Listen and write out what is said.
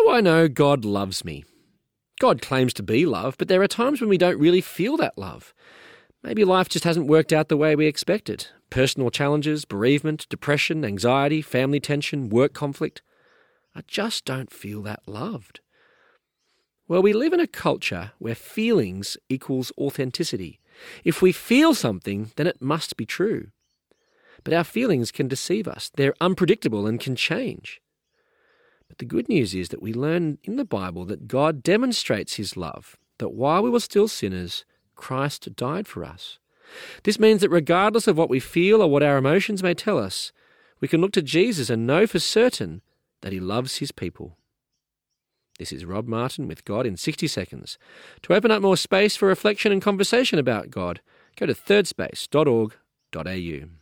do I know God loves me? God claims to be love, but there are times when we don't really feel that love. Maybe life just hasn't worked out the way we expected. Personal challenges, bereavement, depression, anxiety, family tension, work conflict. I just don't feel that loved. Well, we live in a culture where feelings equals authenticity. If we feel something, then it must be true. But our feelings can deceive us. They're unpredictable and can change. But the good news is that we learn in the Bible that God demonstrates his love, that while we were still sinners, Christ died for us. This means that regardless of what we feel or what our emotions may tell us, we can look to Jesus and know for certain that he loves his people. This is Rob Martin with God in 60 Seconds. To open up more space for reflection and conversation about God, go to thirdspace.org.au.